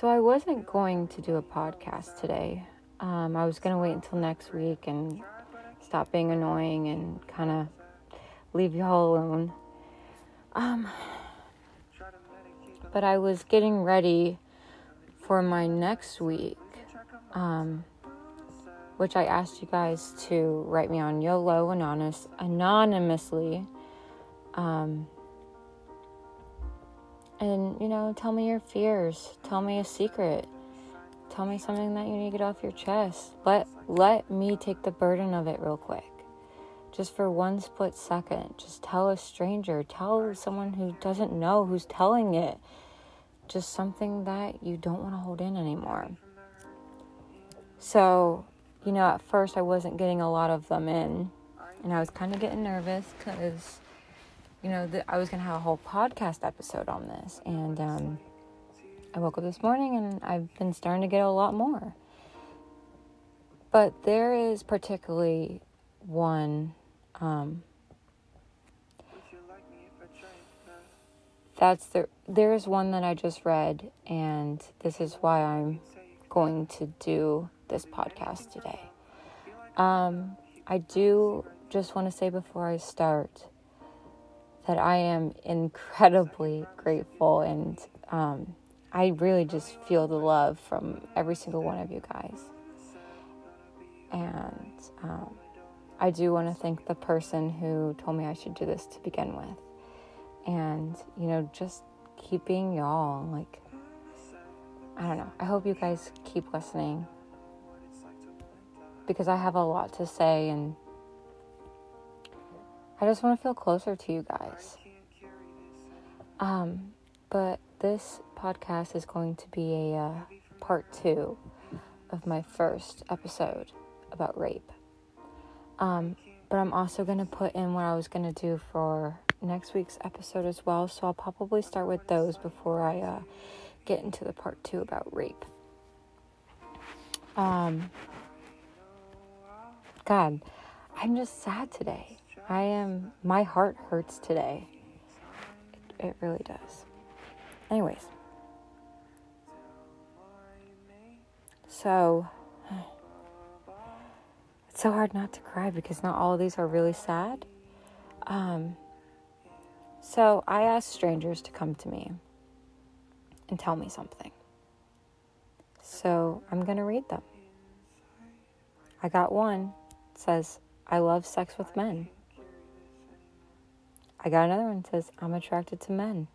So I wasn't going to do a podcast today. Um, I was going to wait until next week and stop being annoying and kind of leave y'all alone. Um, but I was getting ready for my next week, um, which I asked you guys to write me on YOLO anonymous, anonymously. Um, and, you know, tell me your fears. Tell me a secret. Tell me something that you need to get off your chest. Let, let me take the burden of it real quick. Just for one split second. Just tell a stranger. Tell someone who doesn't know who's telling it. Just something that you don't want to hold in anymore. So, you know, at first I wasn't getting a lot of them in. And I was kind of getting nervous because you know, I was going to have a whole podcast episode on this. And um, I woke up this morning and I've been starting to get a lot more. But there is particularly one. Um, that's the there is one that I just read, and this is why I'm going to do this podcast today. Um, I do just want to say before I start that I am incredibly grateful and um, I really just feel the love from every single one of you guys. And um, I do want to thank the person who told me I should do this to begin with. And, you know, just keeping y'all. Like, I don't know. I hope you guys keep listening because I have a lot to say and I just want to feel closer to you guys. Um, but this podcast is going to be a uh, part two of my first episode about rape. Um, but I'm also going to put in what I was going to do for next week's episode as well. So I'll probably start with those before I uh, get into the part two about rape. Um, God, I'm just sad today. I am, my heart hurts today. It, it really does. Anyways. So, it's so hard not to cry because not all of these are really sad. Um, so, I asked strangers to come to me and tell me something. So, I'm going to read them. I got one. It says, I love sex with men. I got another one that says, I'm attracted to men.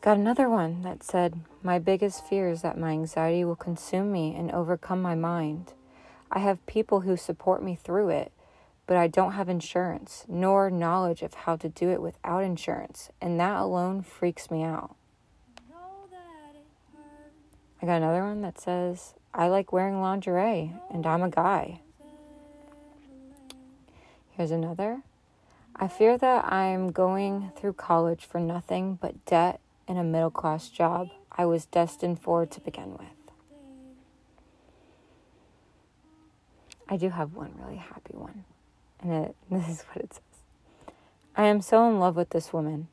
Got another one that said, My biggest fear is that my anxiety will consume me and overcome my mind. I have people who support me through it, but I don't have insurance, nor knowledge of how to do it without insurance, and that alone freaks me out. I got another one that says, I like wearing lingerie, and I'm a guy. Here's another. I fear that I'm going through college for nothing but debt and a middle class job I was destined for to begin with. I do have one really happy one, and it, this is what it says I am so in love with this woman.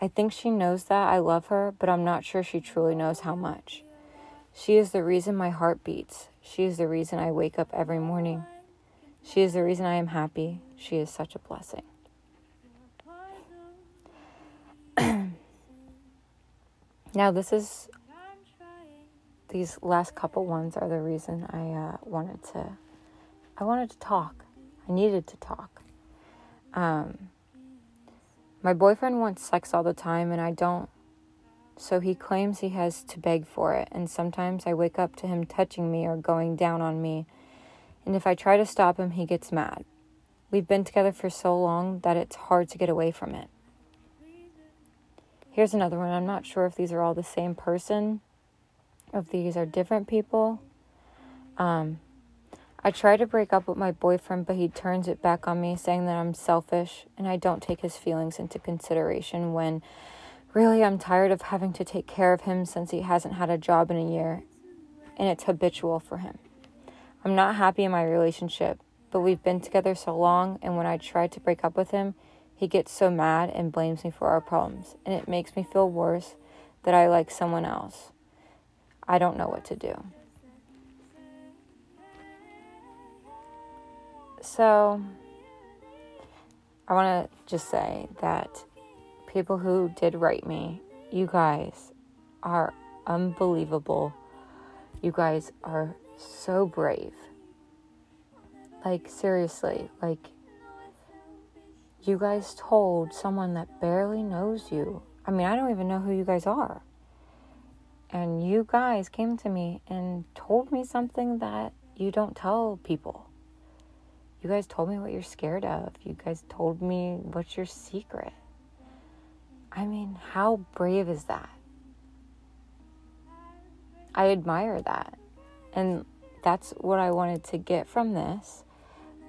I think she knows that I love her, but I'm not sure she truly knows how much. She is the reason my heart beats. She is the reason I wake up every morning. She is the reason I am happy. She is such a blessing. Now, this is these last couple ones are the reason I uh, wanted to I wanted to talk. I needed to talk. Um, my boyfriend wants sex all the time, and I don't. So he claims he has to beg for it, and sometimes I wake up to him touching me or going down on me. And if I try to stop him, he gets mad. We've been together for so long that it's hard to get away from it. Here's another one. I'm not sure if these are all the same person, if these are different people. Um, I try to break up with my boyfriend, but he turns it back on me, saying that I'm selfish and I don't take his feelings into consideration when really I'm tired of having to take care of him since he hasn't had a job in a year and it's habitual for him. I'm not happy in my relationship, but we've been together so long, and when I try to break up with him, he gets so mad and blames me for our problems, and it makes me feel worse that I like someone else, I don't know what to do. So, I want to just say that people who did write me, you guys are unbelievable. You guys are so brave. Like, seriously, like, you guys told someone that barely knows you. I mean, I don't even know who you guys are. And you guys came to me and told me something that you don't tell people. You guys told me what you're scared of. You guys told me what's your secret. I mean, how brave is that? I admire that. And that's what I wanted to get from this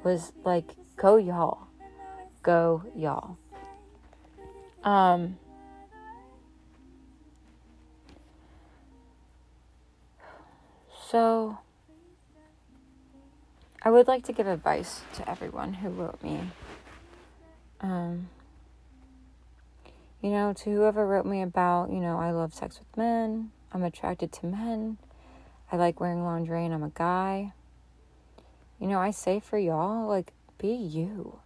was like go y'all. Go y'all. Um So I would like to give advice to everyone who wrote me. Um, you know, to whoever wrote me about, you know, I love sex with men, I'm attracted to men, I like wearing lingerie, and I'm a guy. You know, I say for y'all, like, be you.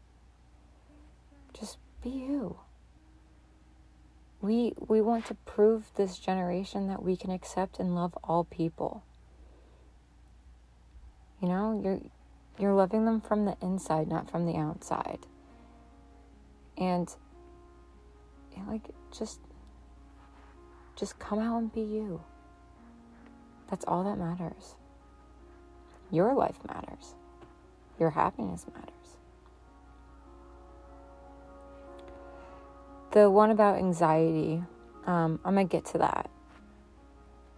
Be you. We we want to prove this generation that we can accept and love all people. You know, you're you're loving them from the inside, not from the outside. And like just just come out and be you. That's all that matters. Your life matters. Your happiness matters. The one about anxiety, um, I'm going to get to that.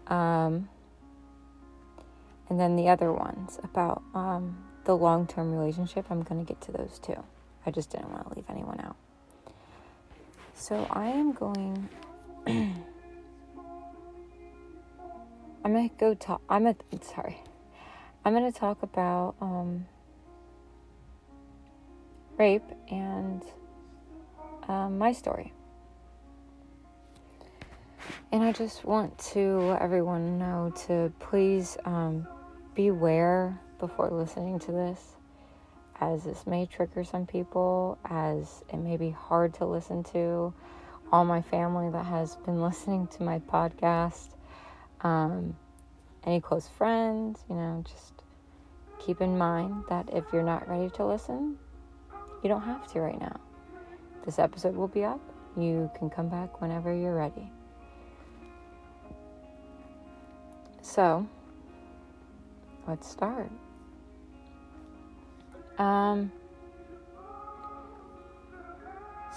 Um, and then the other ones about um, the long term relationship, I'm going to get to those too. I just didn't want to leave anyone out. So I am going. I'm gonna go talk. I'm a sorry. I'm gonna talk about um, rape and um, my story. And I just want to let everyone know to please um, beware before listening to this, as this may trigger some people, as it may be hard to listen to. All my family that has been listening to my podcast, um, any close friends, you know, just keep in mind that if you're not ready to listen, you don't have to right now. This episode will be up. You can come back whenever you're ready. So, let's start. Um,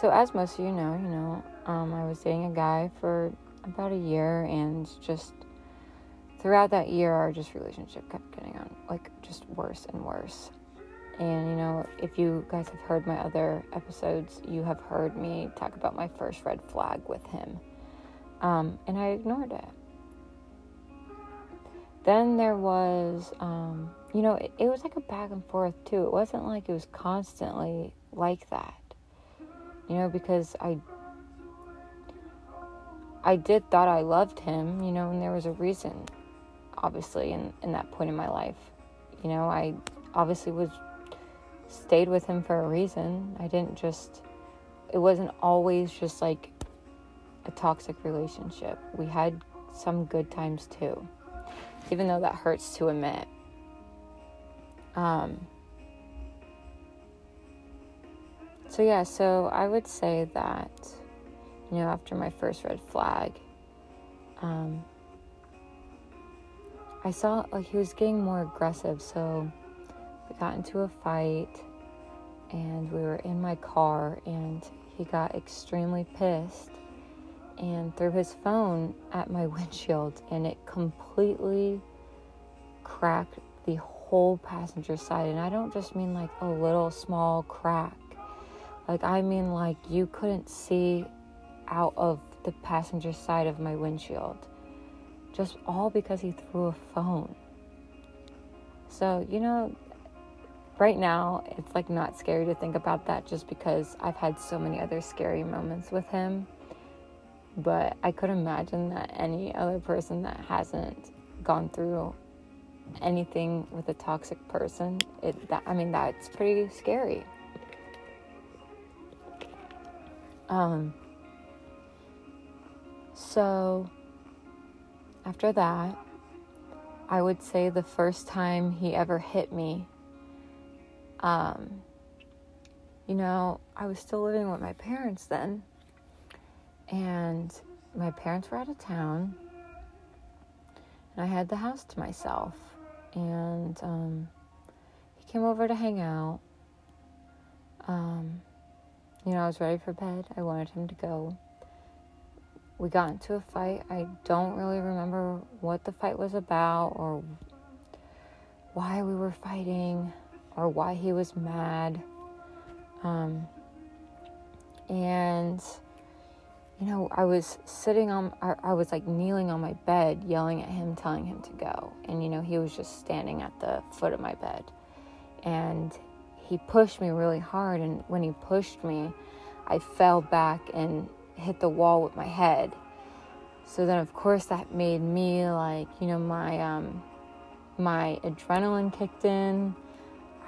so, as most of you know, you know, um, I was dating a guy for about a year, and just throughout that year, our just relationship kept getting on like just worse and worse. And you know, if you guys have heard my other episodes, you have heard me talk about my first red flag with him, um, and I ignored it. Then there was, um, you know, it, it was like a back and forth too. It wasn't like it was constantly like that, you know, because I, I did thought I loved him, you know, and there was a reason, obviously, in, in that point in my life. You know, I obviously was stayed with him for a reason. I didn't just, it wasn't always just like a toxic relationship. We had some good times too even though that hurts to admit. Um, so, yeah, so I would say that, you know, after my first red flag, um, I saw like he was getting more aggressive. So, got into a fight and we were in my car and he got extremely pissed and threw his phone at my windshield and it completely cracked the whole passenger side. And I don't just mean like a little small crack, like, I mean like you couldn't see out of the passenger side of my windshield. Just all because he threw a phone. So, you know, right now it's like not scary to think about that just because I've had so many other scary moments with him but I could imagine that any other person that hasn't gone through anything with a toxic person, it that I mean that's pretty scary. Um so after that, I would say the first time he ever hit me um you know, I was still living with my parents then. And my parents were out of town. And I had the house to myself. And um, he came over to hang out. Um, you know, I was ready for bed. I wanted him to go. We got into a fight. I don't really remember what the fight was about or why we were fighting or why he was mad. Um, and, you know, I was sitting on, I, was like kneeling on my bed, yelling at him, telling him to go. And, you know, he was just standing at the foot of my bed. And he pushed me really hard. And when he pushed me, I fell back and hit the wall with my head. So then, of course, that made me like, you know, my, um, my adrenaline kicked in.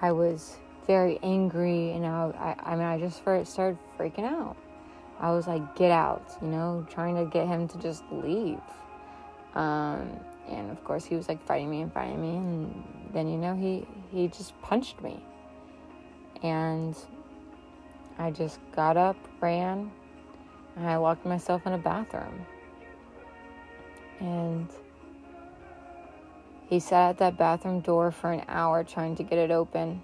I was very angry, and I, I, I mean, I just started freaking out. I was like, get out, you know, trying to get him to just leave. Um, and of course, he was like fighting me and fighting me, and then, you know, he, he just punched me. And I just got up, ran, and I locked myself in a bathroom. And he sat at that bathroom door for an hour trying to get it open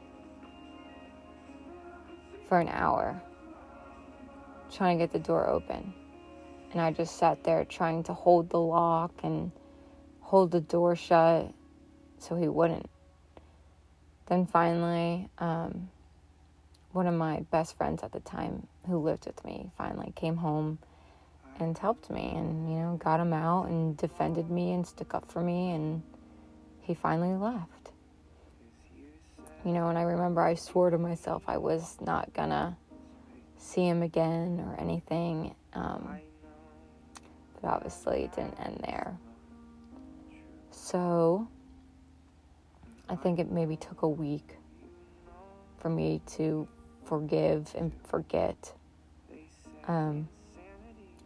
for an hour trying to get the door open. And I just sat there trying to hold the lock and hold the door shut so he wouldn't. Then finally, um, one of my best friends at the time who lived with me finally came home and helped me and, you know, got him out and defended me and stuck up for me and he finally left you know, and I remember I swore to myself I was not gonna see him again or anything. Um, but obviously, it didn't end there. So, I think it maybe took a week for me to forgive and forget. Um,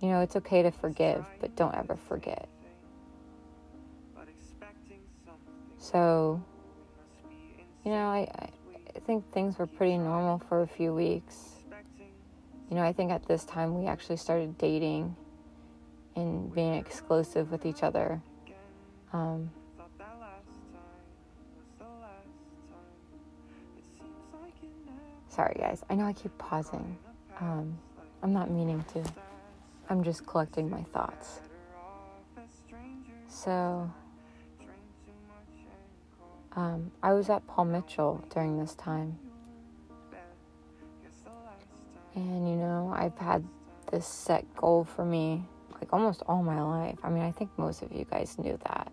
you know, it's okay to forgive, but don't ever forget. So, you know, I, I think things were pretty normal for a few weeks. You know, I think at this time we actually started dating and being exclusive with each other. Um, sorry, guys. I know I keep pausing. Um, I'm not meaning to. I'm just collecting my thoughts. So, um, I was at Paul Mitchell during this time. And, you know, I've had this set goal for me like almost all my life. I mean, I think most of you guys knew that.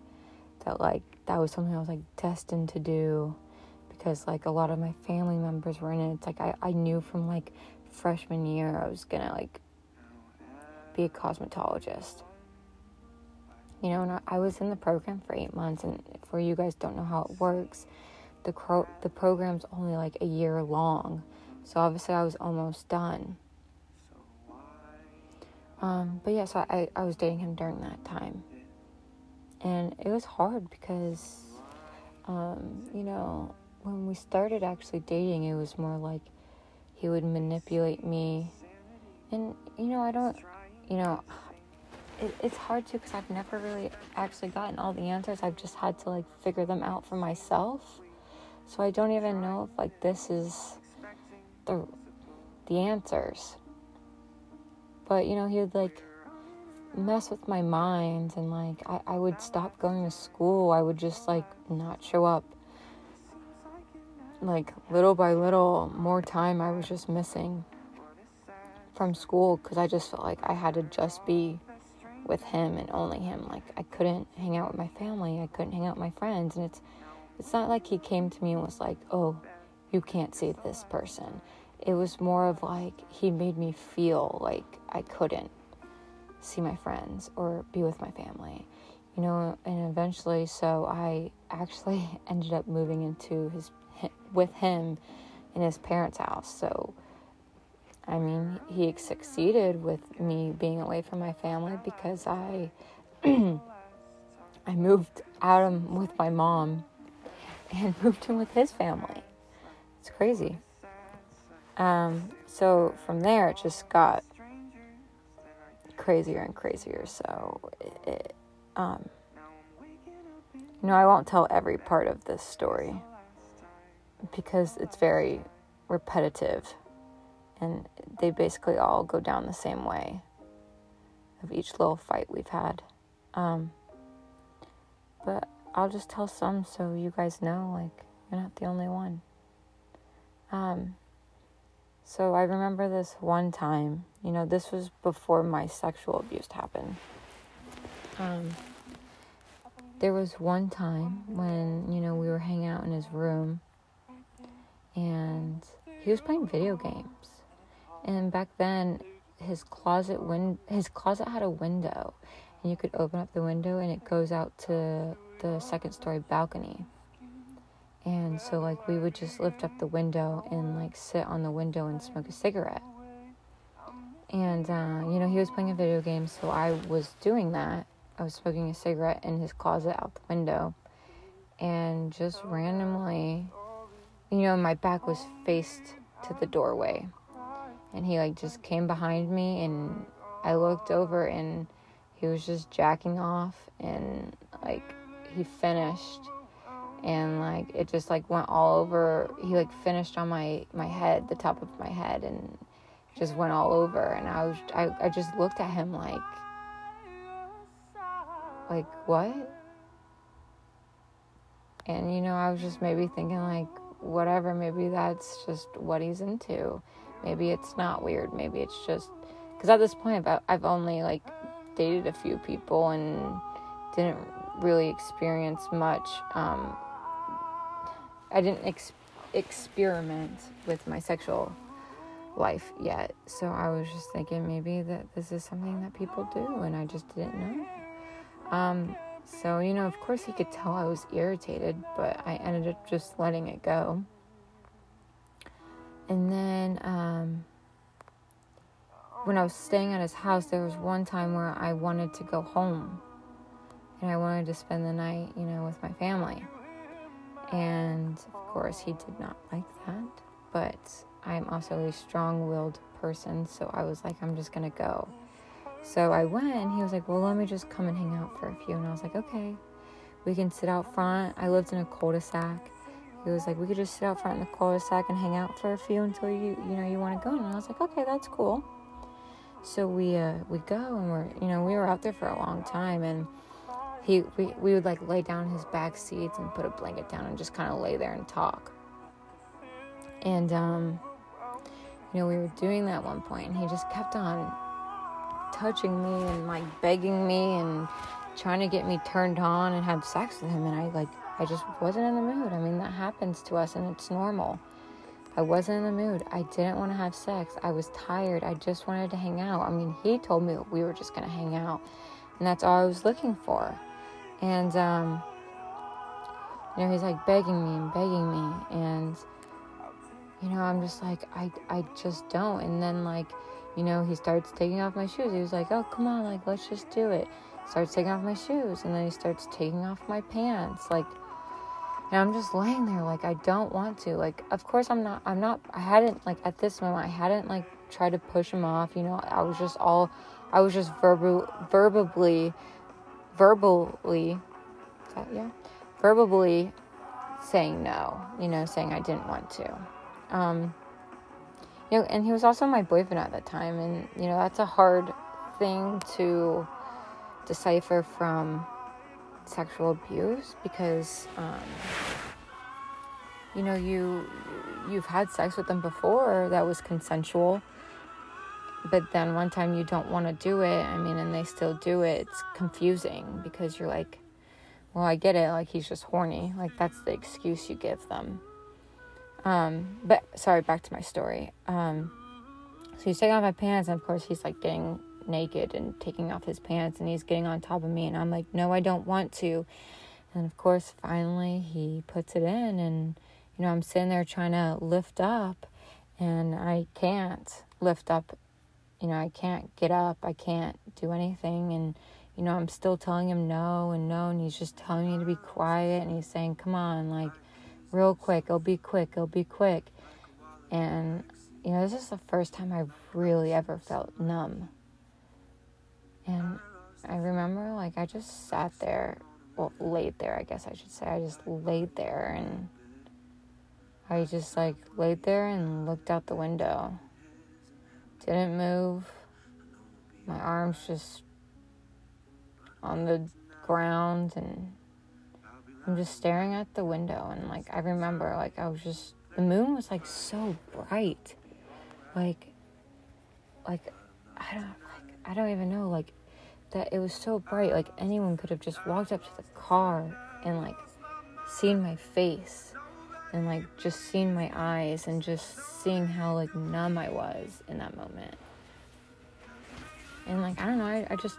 That, like, that was something I was like destined to do because, like, a lot of my family members were in it. It's like I, I knew from like freshman year I was gonna like be a cosmetologist you know, and I was in the program for eight months, and for you guys don't know how it works, the cro- the program's only like a year long, so obviously I was almost done. Um, but yeah, so I, I was dating him during that time, and it was hard because, um, you know, when we started actually dating, it was more like he would manipulate me, and you know, I don't, you know, it, it's hard to because I've never really actually gotten all the answers. I've just had to like figure them out for myself. So I don't even know if like this is the the answers. But you know, he would like mess with my mind and like I, I would stop going to school. I would just like not show up. Like little by little, more time I was just missing from school because I just felt like I had to just be with him and only him. Like I couldn't hang out with my family. I couldn't hang out with my friends. And it's it's not like he came to me and was like, "Oh, you can't see this person." It was more of like he made me feel like I couldn't. see my friends or be with my family, you know. And eventually, so I actually ended up moving into his with him in his parents' house. So, I mean, he succeeded with me being away from my family because I I moved out with my mom and moved in with his family. It's crazy. Um, so from there, it just got crazier and crazier. So, it, it, um, you know, I won't tell every part of this story because it's very repetitive and they basically all go down the same way of each little fight we've had. Um, but I'll just tell some so you guys know, like, you're not the only one. Um, so I remember this one time, you know, this was before my sexual abuse happened. Um, there was one time when, you know, we were hanging out in his room and he was playing video games. And back then, his closet win- his closet had a window and you could open up the window and it goes out to the second story balcony. And so, like, we would just lift up the window and, like, sit on the window and smoke a cigarette. And, uh, you know, he was playing a video game, so I was doing that. I was smoking a cigarette in his closet out the window. And just randomly, you know, my back was faced to the doorway. And he, like, just came behind me, and I looked over, and he was just jacking off, and, like, he finished. And like it just like went all over. He like finished on my my head the top of my head and just went all over. And i was i, I just looked at him like like what? And you know i was just maybe thinking like whatever maybe that's just what he's into maybe it's not weird maybe it's just because at this point I've, I've only like dated a few people and didn't really experience much um, I didn't ex- experiment with my sexual life yet. So I was just thinking maybe that this is something that people do, and I just didn't know. Um, so, you know, of course, he could tell I was irritated, but I ended up just letting it go. And then, um, when I was staying at his house, there was one time where I wanted to go home and I wanted to spend the night, you know, with my family. And of course, he did not like that. But I'm also a strong willed person, so I was like, I'm just gonna go. So I went, and he was like, Well, let me just come and hang out for a few. And I was like, Okay, we can sit out front. I lived in a cul de sac. He was like, We could just sit out front in the cul de sac and hang out for a few until you, you know, you want to go. And I was like, Okay, that's cool. So we, uh, we go, and we're, you know, we were out there for a long time, and he we, we would like lay down his back seats and put a blanket down and just kind of lay there and talk and um you know we were doing that one point and he just kept on touching me and like begging me and trying to get me turned on and have sex with him and i like i just wasn't in the mood i mean that happens to us and it's normal i wasn't in the mood i didn't want to have sex i was tired i just wanted to hang out i mean he told me we were just going to hang out and that's all i was looking for and, um, you know, he's like begging me and begging me. And, you know, I'm just like, I, I just don't. And then, like, you know, he starts taking off my shoes. He was like, oh, come on, like, let's just do it. Starts taking off my shoes. And then he starts taking off my pants. Like, and I'm just laying there, like, I don't want to. Like, of course, I'm not, I'm not, I hadn't, like, at this moment, I hadn't, like, tried to push him off. You know, I was just all, I was just verbal, verbally verbally, that, yeah, verbally saying no, you know, saying I didn't want to. Um, you know, and he was also my boyfriend at that time, and you know, that's a hard thing to decipher from sexual abuse because, um, you know, you you've had sex with them before that was consensual but then one time you don't want to do it i mean and they still do it it's confusing because you're like well i get it like he's just horny like that's the excuse you give them. Um but sorry back to my story. Um so he's taking off my pants and of course he's like getting naked and taking off his pants and he's getting on top of me and I'm like, "No, I don't want to." And of course, finally he puts it in and you know, I'm sitting there trying to lift up and I can't lift up. You know, I can't get up. I can't do anything and you know, I'm still telling him no and no and he's just telling me to be quiet and he's saying, "Come on, like real quick. It'll be quick. It'll be quick." And you know, this is the first time I really ever felt numb. And I remember, like, I just sat there, well, laid there, I guess I should say. I just laid there and I just, like, laid there and looked out the window. Didn't move. My arms just on the ground and I'm just staring at the window and like I remember like I was just the moon was like so bright like like I don't I don't even know like that it was so bright like anyone could have just walked up to the car and like seen my face and like just seen my eyes and just seeing how like numb I was in that moment. And like I don't know, I, I just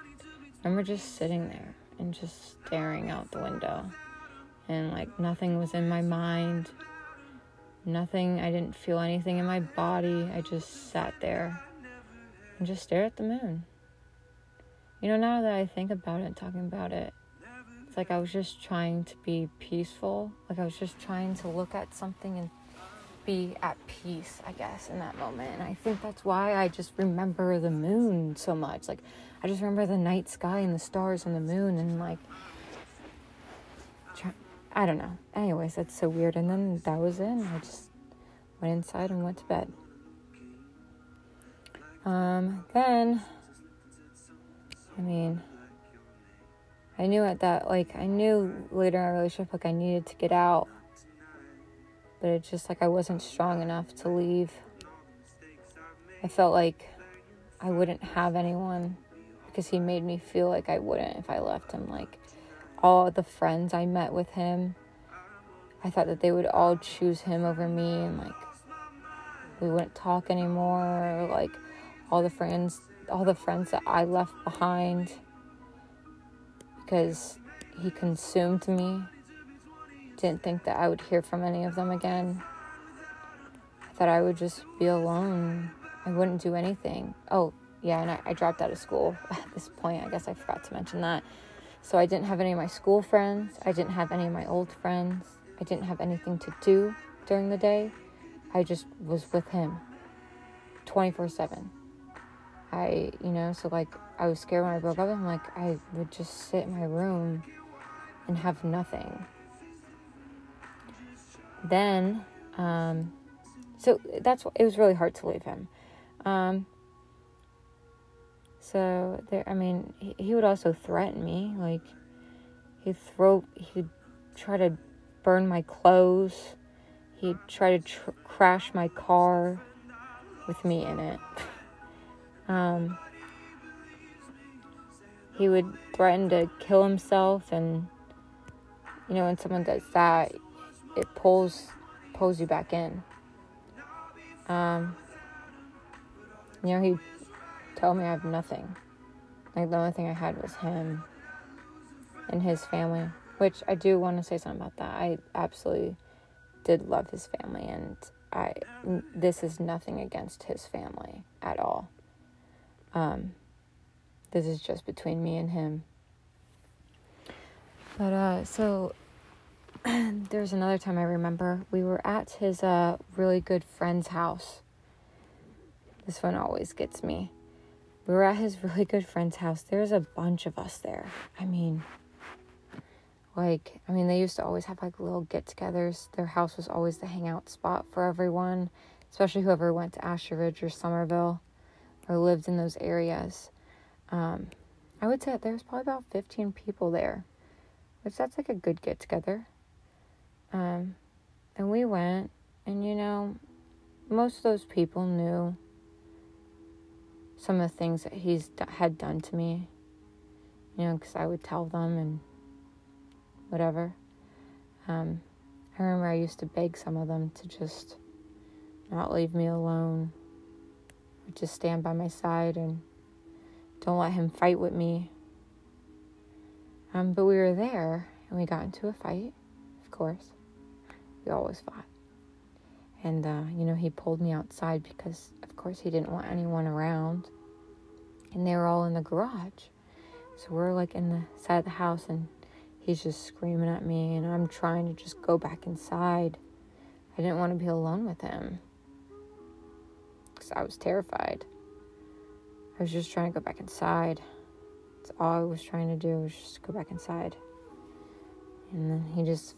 remember just sitting there and just staring out the window. And like nothing was in my mind Nothing, I didn't feel anything in my body. I just sat there and just stared at the moon. You know, now that I think about it, talking about it, it's like I was just trying to be peaceful. Like I was just trying to look at something and be at peace, I guess, in that moment. And I think that's why I just remember the moon so much. Like, I just remember the night sky and the stars and the moon and like I don't know. Anyways, that's so weird. And then that was it. I just went inside and went to bed. Um, then, I mean, I knew at that, like, I knew later in our relationship, like, I needed to get out. But it's just like I wasn't strong enough to leave. I felt like I wouldn't have anyone because he made me feel like I wouldn't if I left him. Like, all the friends I met with him, I thought that they would all choose him over me and like we wouldn't talk anymore. Like all the friends, all the friends that I left behind because he consumed me. Didn't think that I would hear from any of them again. I thought I would just be alone. I wouldn't do anything. Oh, yeah, and I, I dropped out of school at this point. I guess I forgot to mention that. So I didn't have any of my school friends. I didn't have any of my old friends. I didn't have anything to do during the day. I just was with him 24 7. I, you know, so like I was scared when I broke up him. Like I would just sit in my room and have nothing. Then, um, so that's it was really hard to leave him. Um, so there, I mean, he, he would also threaten me. Like he'd throw, he'd try to burn my clothes. He'd try to tr- crash my car with me in it. um, he would threaten to kill himself, and you know, when someone does that, it pulls pulls you back in. Um, you know, he tell me I have nothing. Like the only thing I had was him and his family, which I do want to say something about that. I absolutely did love his family and I this is nothing against his family at all. Um this is just between me and him. But uh so there's another time I remember we were at his uh really good friend's house. This one always gets me we were at his really good friend's house. There's a bunch of us there. I mean, like, I mean, they used to always have like little get togethers. Their house was always the hangout spot for everyone, especially whoever went to Astor Ridge or Somerville or lived in those areas. Um, I would say there's probably about 15 people there, which that's like a good get together. Um, and we went, and you know, most of those people knew some of the things that he's had done to me, you know, because I would tell them and whatever. Um, I remember I used to beg some of them to just not leave me alone, just stand by my side and don't let him fight with me. Um, but we were there and we got into a fight, of course. We always fought. And, uh, you know, he pulled me outside because, of course, he didn't want anyone around. And they were all in the garage. So we're like in the side of the house and he's just screaming at me and I'm trying to just go back inside. I didn't want to be alone with him because I was terrified. I was just trying to go back inside. That's all I was trying to do was just go back inside. And then he just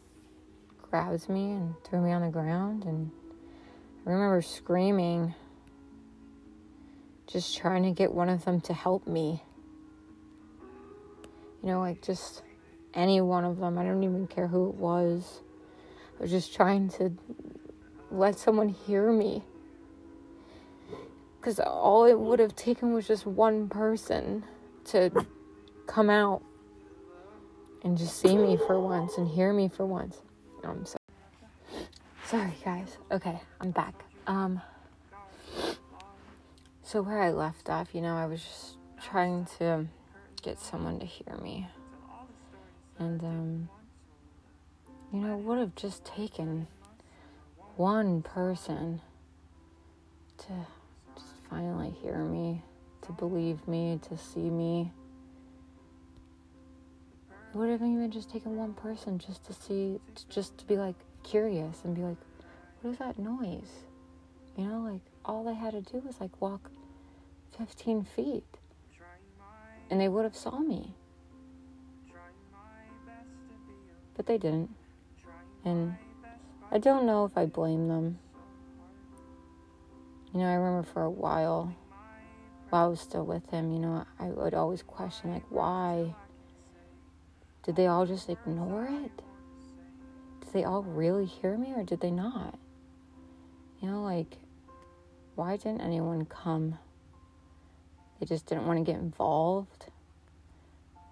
grabs me and threw me on the ground and I remember screaming just trying to get one of them to help me. You know, like just any one of them. I don't even care who it was. I was just trying to let someone hear me. Because all it would have taken was just one person to come out and just see me for once and hear me for once. I'm sorry. Sorry, guys. Okay, I'm back. Um, so where I left off, you know, I was just trying to get someone to hear me. And, um, you know, it would have just taken one person to finally hear me, to believe me, to see me. It would have even just taken one person just to see, just to be like curious and be like, what is that noise? You know, like all they had to do was like walk 15 feet and they would have saw me. But they didn't. And I don't know if I blame them. You know, I remember for a while, while I was still with him, you know, I would always question, like, why? Did they all just ignore it? Did they all really hear me or did they not? You know, like, why didn't anyone come? They just didn't want to get involved.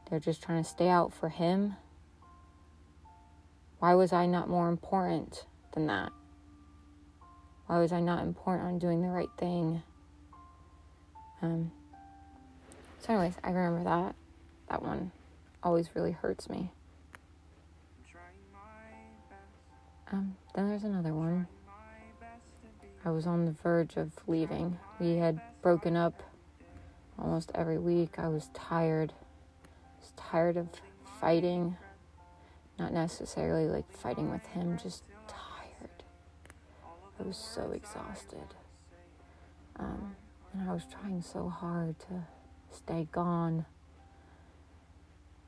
They're just trying to stay out for him. Why was I not more important than that? Why was I not important on doing the right thing? Um, so, anyways, I remember that. That one always really hurts me. Um, then there's another one. I was on the verge of leaving. We had broken up almost every week. I was tired. I was tired of fighting. Not necessarily like fighting with him, just. I was so exhausted. Um, and I was trying so hard to stay gone.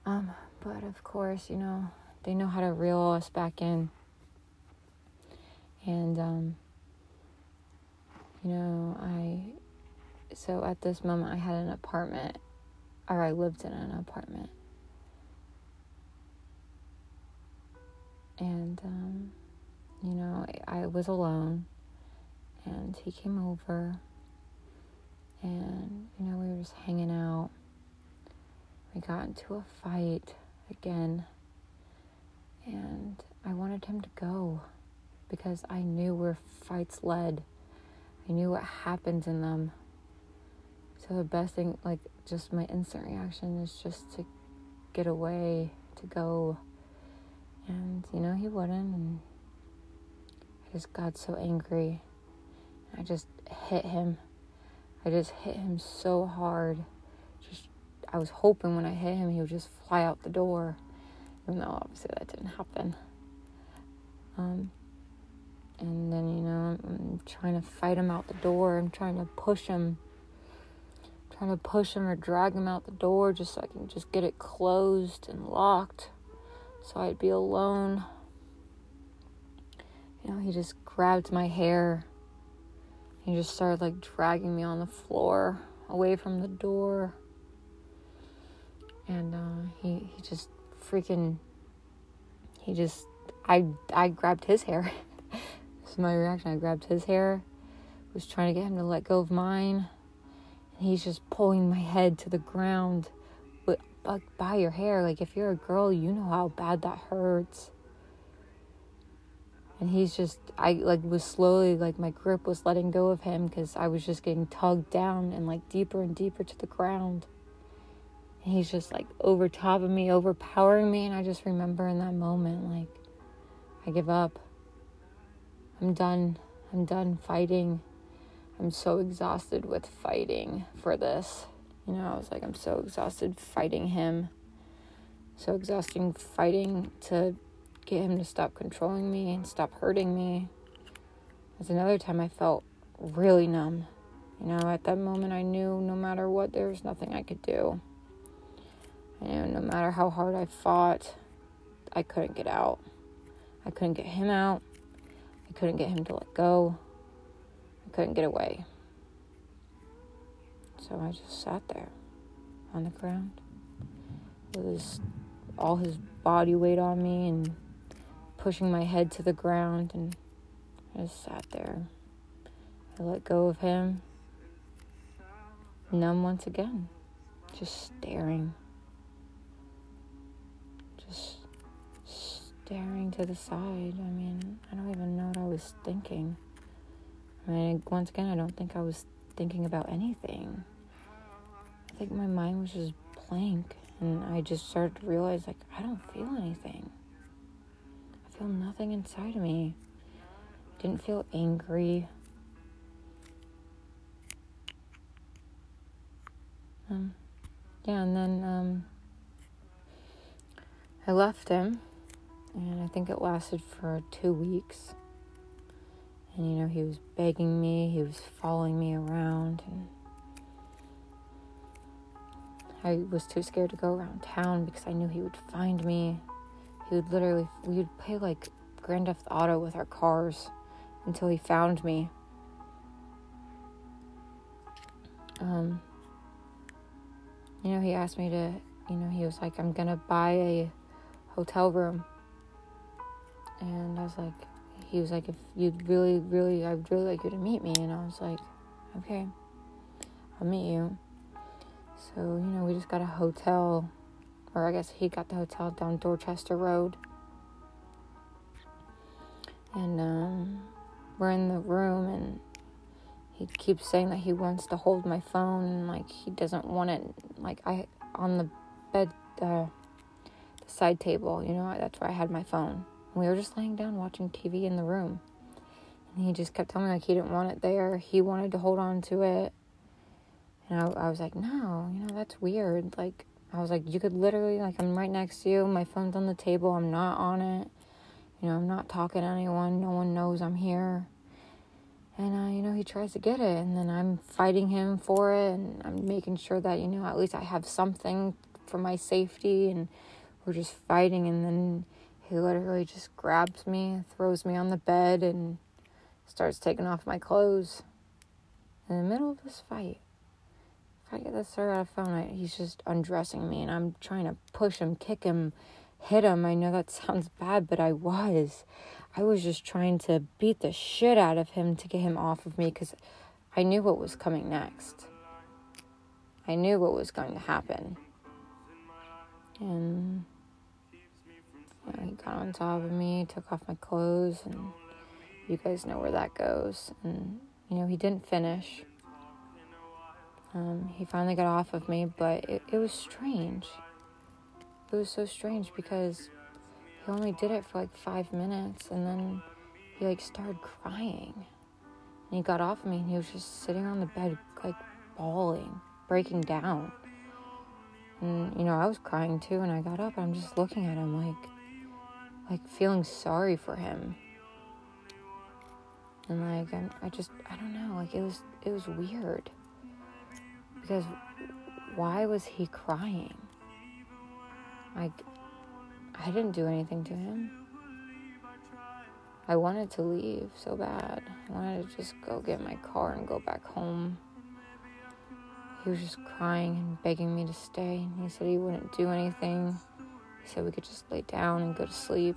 Um, but of course, you know, they know how to reel us back in. And um, you know, I, so at this moment, I had an apartment, or I lived in an apartment. And, um, you know, I was alone, and he came over, and, you know, we were just hanging out. We got into a fight again, and I wanted him to go because I knew where fights led I knew what happens in them. So the best thing, like, just my instant reaction is just to get away, to go. And, you know, he wouldn't. And just so angry. I just hit him. I just hit him so hard. Just, I was hoping when I hit him, he would just fly out the door. Even though obviously that didn't happen. Um, and then, you know, I'm trying to fight him out the door. I'm trying to push him, trying to push him or drag him out the door just so I can just get it closed and locked so I'd be alone. You know, he just grabbed my hair. He just started like dragging me on the floor away from the door. And uh, he he just freaking he just I I grabbed his hair. this is my reaction, I grabbed his hair, was trying to get him to let go of mine, and he's just pulling my head to the ground like by your hair. Like if you're a girl, you know how bad that hurts. And he's just, I like was slowly like my grip was letting go of him because I was just getting tugged down and like deeper and deeper to the ground. And he's just like over top of me, overpowering me. And I just remember in that moment, like, I give up. I'm done. I'm done fighting. I'm so exhausted with fighting for this. You know, I was like, I'm so exhausted fighting him. So exhausting fighting to get him to stop controlling me and stop hurting me. There's another time I felt really numb. You know, at that moment, I knew no matter what, there was nothing I could do. I knew no matter how hard I fought, I couldn't get out. I couldn't get him out. I couldn't get him to let go. I couldn't get away. So I just sat there on the ground with his, all his body weight on me and pushing my head to the ground. And I just sat there. I let go of him, numb once again, just staring. Just staring to the side. I mean, I don't even know what I was thinking. I mean, once again, I don't think I was thinking about anything. I think my mind was just blank, and I just started to realize, like, I don't feel anything. Feel nothing inside of me. Didn't feel angry. Um, yeah, and then um, I left him, and I think it lasted for two weeks. And you know, he was begging me, he was following me around, and I was too scared to go around town because I knew he would find me. He would literally, we would play like Grand Theft Auto with our cars until he found me. Um, you know, he asked me to, you know, he was like, I'm gonna buy a hotel room. And I was like, he was like, if you'd really, really, I'd really like you to meet me. And I was like, okay, I'll meet you. So, you know, we just got a hotel, or I guess he got the hotel down Dorchester Road. And um, we're in the room, and he keeps saying that he wants to hold my phone, and like he doesn't want it, like I on the bed, uh, the side table. You know, that's where I had my phone. We were just laying down watching TV in the room. And he just kept telling me like he didn't want it there. He wanted to hold on to it. And I, I was like, no, you know, that's weird. Like, I was like, you could literally, like, I'm right next to you. My phone's on the table. I'm not on it. You know, I'm not talking to anyone. No one knows I'm here. And, uh, you know, he tries to get it. And then I'm fighting him for it. And I'm making sure that, you know, at least I have something for my safety. And we're just fighting. And then he literally just grabs me, throws me on the bed, and starts taking off my clothes in the middle of this fight. If I get this story out of phone, he's just undressing me, and I'm trying to push him, kick him, hit him. I know that sounds bad, but I was. I was just trying to beat the shit out of him to get him off of me because I knew what was coming next. I knew what was going to happen. And he got on top of me, took off my clothes, and you guys know where that goes. And, you know, he didn't finish. Um, he finally got off of me, but it, it was strange. It was so strange because he only did it for like five minutes and then he like started crying. And he got off of me and he was just sitting on the bed, like bawling, breaking down. And, you know, I was crying too, and I got up and I'm just looking at him like, like feeling sorry for him. And like I'm, I just I don't know, like it was it was weird. Because why was he crying? Like I didn't do anything to him. I wanted to leave so bad. I wanted to just go get my car and go back home. He was just crying and begging me to stay. He said he wouldn't do anything. He said we could just lay down and go to sleep.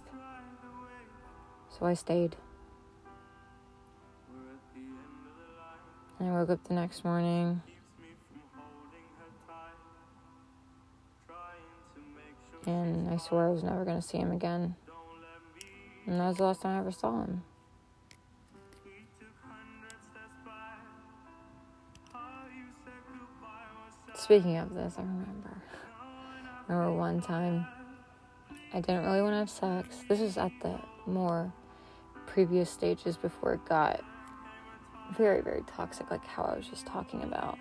So I stayed. And I woke up the next morning. And I swore I was never going to see him again. And that was the last time I ever saw him. Speaking of this, I remember remember one time I didn't really want to have sex. This was at the more previous stages before it got very, very toxic, like how I was just talking about.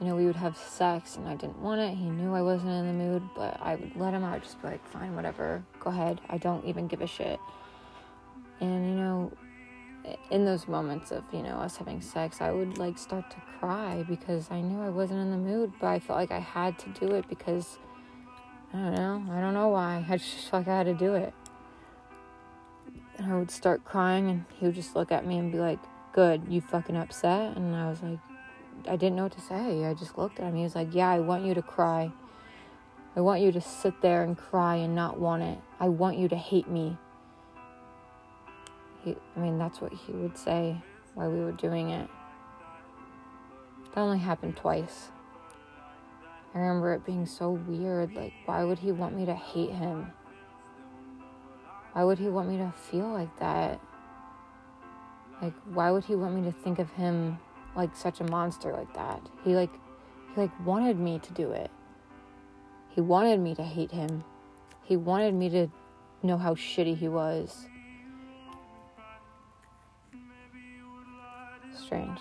You know, we would have sex and I didn't want it. He knew I wasn't in the mood, but I would let him out, just be like, fine, whatever, go ahead. I don't even give a shit. And, you know, in those moments of, you know, us having sex, I would like start to cry because I knew I wasn't in the mood, but I felt like I had to do it because I don't know. I don't know why. I just felt like I had to do it. And I would start crying, and he would just look at me and be like, Good, you fucking upset? And I was like, I didn't know what to say. I just looked at him. He was like, Yeah, I want you to cry. I want you to sit there and cry and not want it. I want you to hate me. He, I mean, that's what he would say while we were doing it. That only happened twice. I remember it being so weird. Like, why would he want me to hate him? Why would he want me to feel like that? Like, why would he want me to think of him like such a monster like that? He like, he like wanted me to do it. He wanted me to hate him. He wanted me to know how shitty he was. Strange.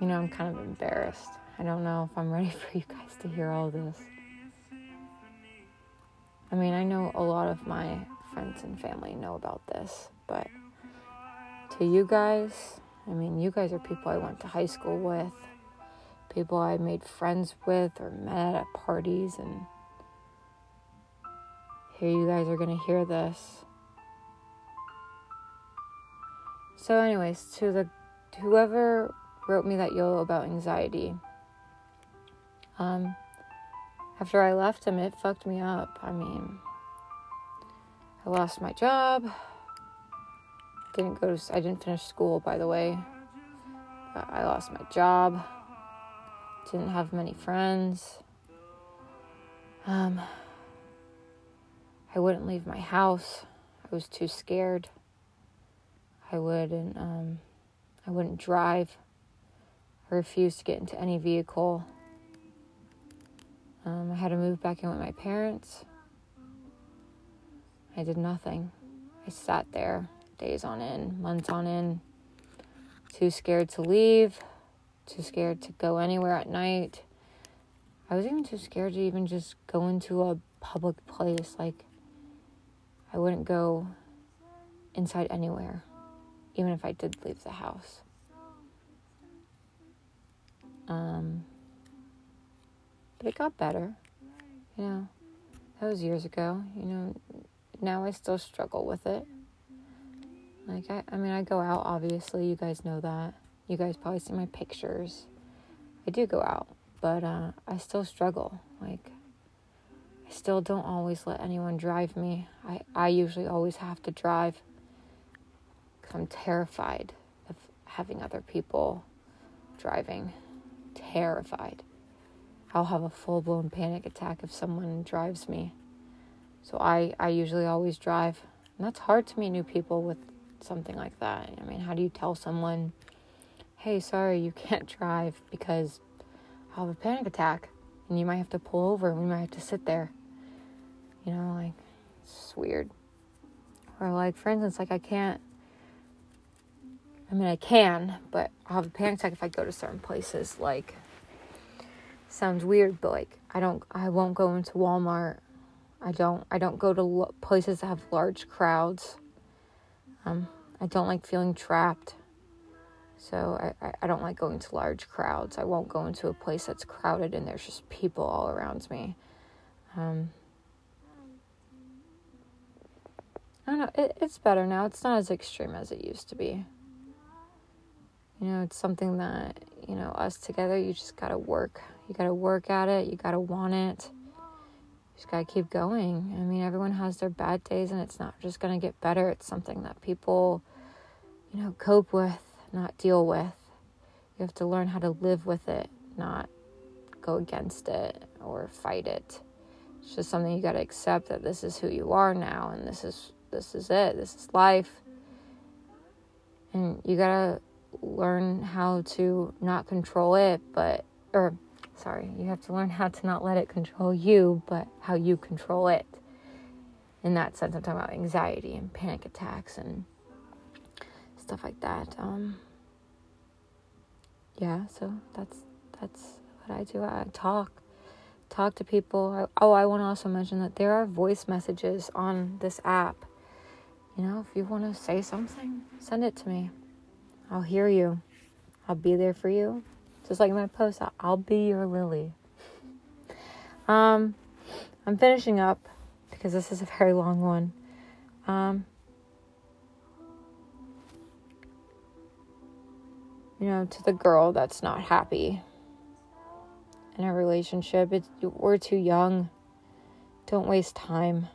You know, I'm kind of embarrassed. I don't know if I'm ready for you guys to hear all this. I mean, I know a lot of my friends and family know about this, but to you guys, I mean, you guys are people I went to high school with, people I made friends with or met at parties, and here you guys are going to hear this. So, anyways, to the whoever wrote me that YOLO about anxiety. Um, after I left him, it fucked me up. I mean, I lost my job. Didn't go to, I didn't finish school, by the way. I lost my job. Didn't have many friends. Um, I wouldn't leave my house. I was too scared. I wouldn't, um, I wouldn't drive. I refused to get into any vehicle. Um, I had to move back in with my parents. I did nothing. I sat there days on end, months on end, too scared to leave, too scared to go anywhere at night. I was even too scared to even just go into a public place. Like, I wouldn't go inside anywhere, even if I did leave the house. Um, but it got better. You know, that was years ago. You know, now I still struggle with it. Like, I, I mean, I go out, obviously. You guys know that. You guys probably see my pictures. I do go out, but uh, I still struggle. Like, I still don't always let anyone drive me. I, I usually always have to drive because I'm terrified of having other people driving terrified. I'll have a full blown panic attack if someone drives me. So I, I usually always drive. And that's hard to meet new people with something like that. I mean, how do you tell someone, hey, sorry, you can't drive because I'll have a panic attack and you might have to pull over and we might have to sit there? You know, like, it's weird. Or, like, for instance, like, I can't I mean, I can, but I'll have a panic attack if I go to certain places. Like, sounds weird, but like, I don't, I won't go into Walmart. I don't, I don't go to places that have large crowds. Um, I don't like feeling trapped. So I, I, I don't like going to large crowds. I won't go into a place that's crowded and there's just people all around me. Um, I don't know. It, it's better now. It's not as extreme as it used to be. You know, it's something that, you know, us together, you just got to work. You got to work at it. You got to want it. Just got to keep going. I mean, everyone has their bad days and it's not just to get better. It's something that people, you know, cope with, not deal with. You have to learn how to live with it, not go against it or fight it. It's just something you got to accept that this is who you are now and this is this is it. This is life. And you got to learn how to not control it, but, or, sorry, you have to learn how to not let it control you, but how you control it. In that sense, I'm talking about anxiety and panic attacks and stuff like that. Um, yeah, so that's that's what I do. I talk, talk to people. Oh, I want to also mention that there are voice messages on this app. You know, if you want to say something, send it to me. I'll hear you. I'll be there for you. Just like my post, I'll be your lily. Um, I'm finishing up because this is a very long one. Um, you know, to the girl that's not happy in a relationship, it's we're too young. Don't waste time.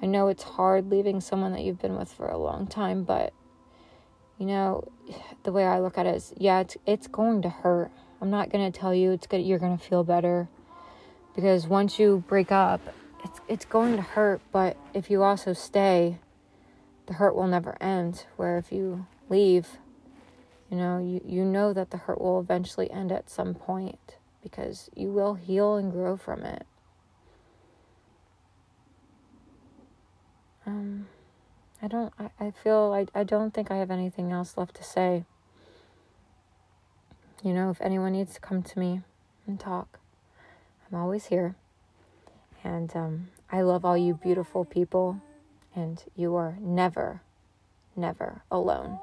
I know it's hard leaving someone that you've been with for a long time, but you know, the way I look at it is, yeah, it's it's going to hurt. I'm not gonna tell you it's good. You're gonna feel better because once you break up, it's it's going to hurt. But if you also stay, the hurt will never end. Where if you leave, you know, you you know that the hurt will eventually end at some point because you will heal and grow from it. Um, I don't, I, I feel, I, I don't think I have anything else left to say. You know, if anyone needs to come to me and talk, I'm always here. And um, I love all you beautiful people, and you are never, never alone.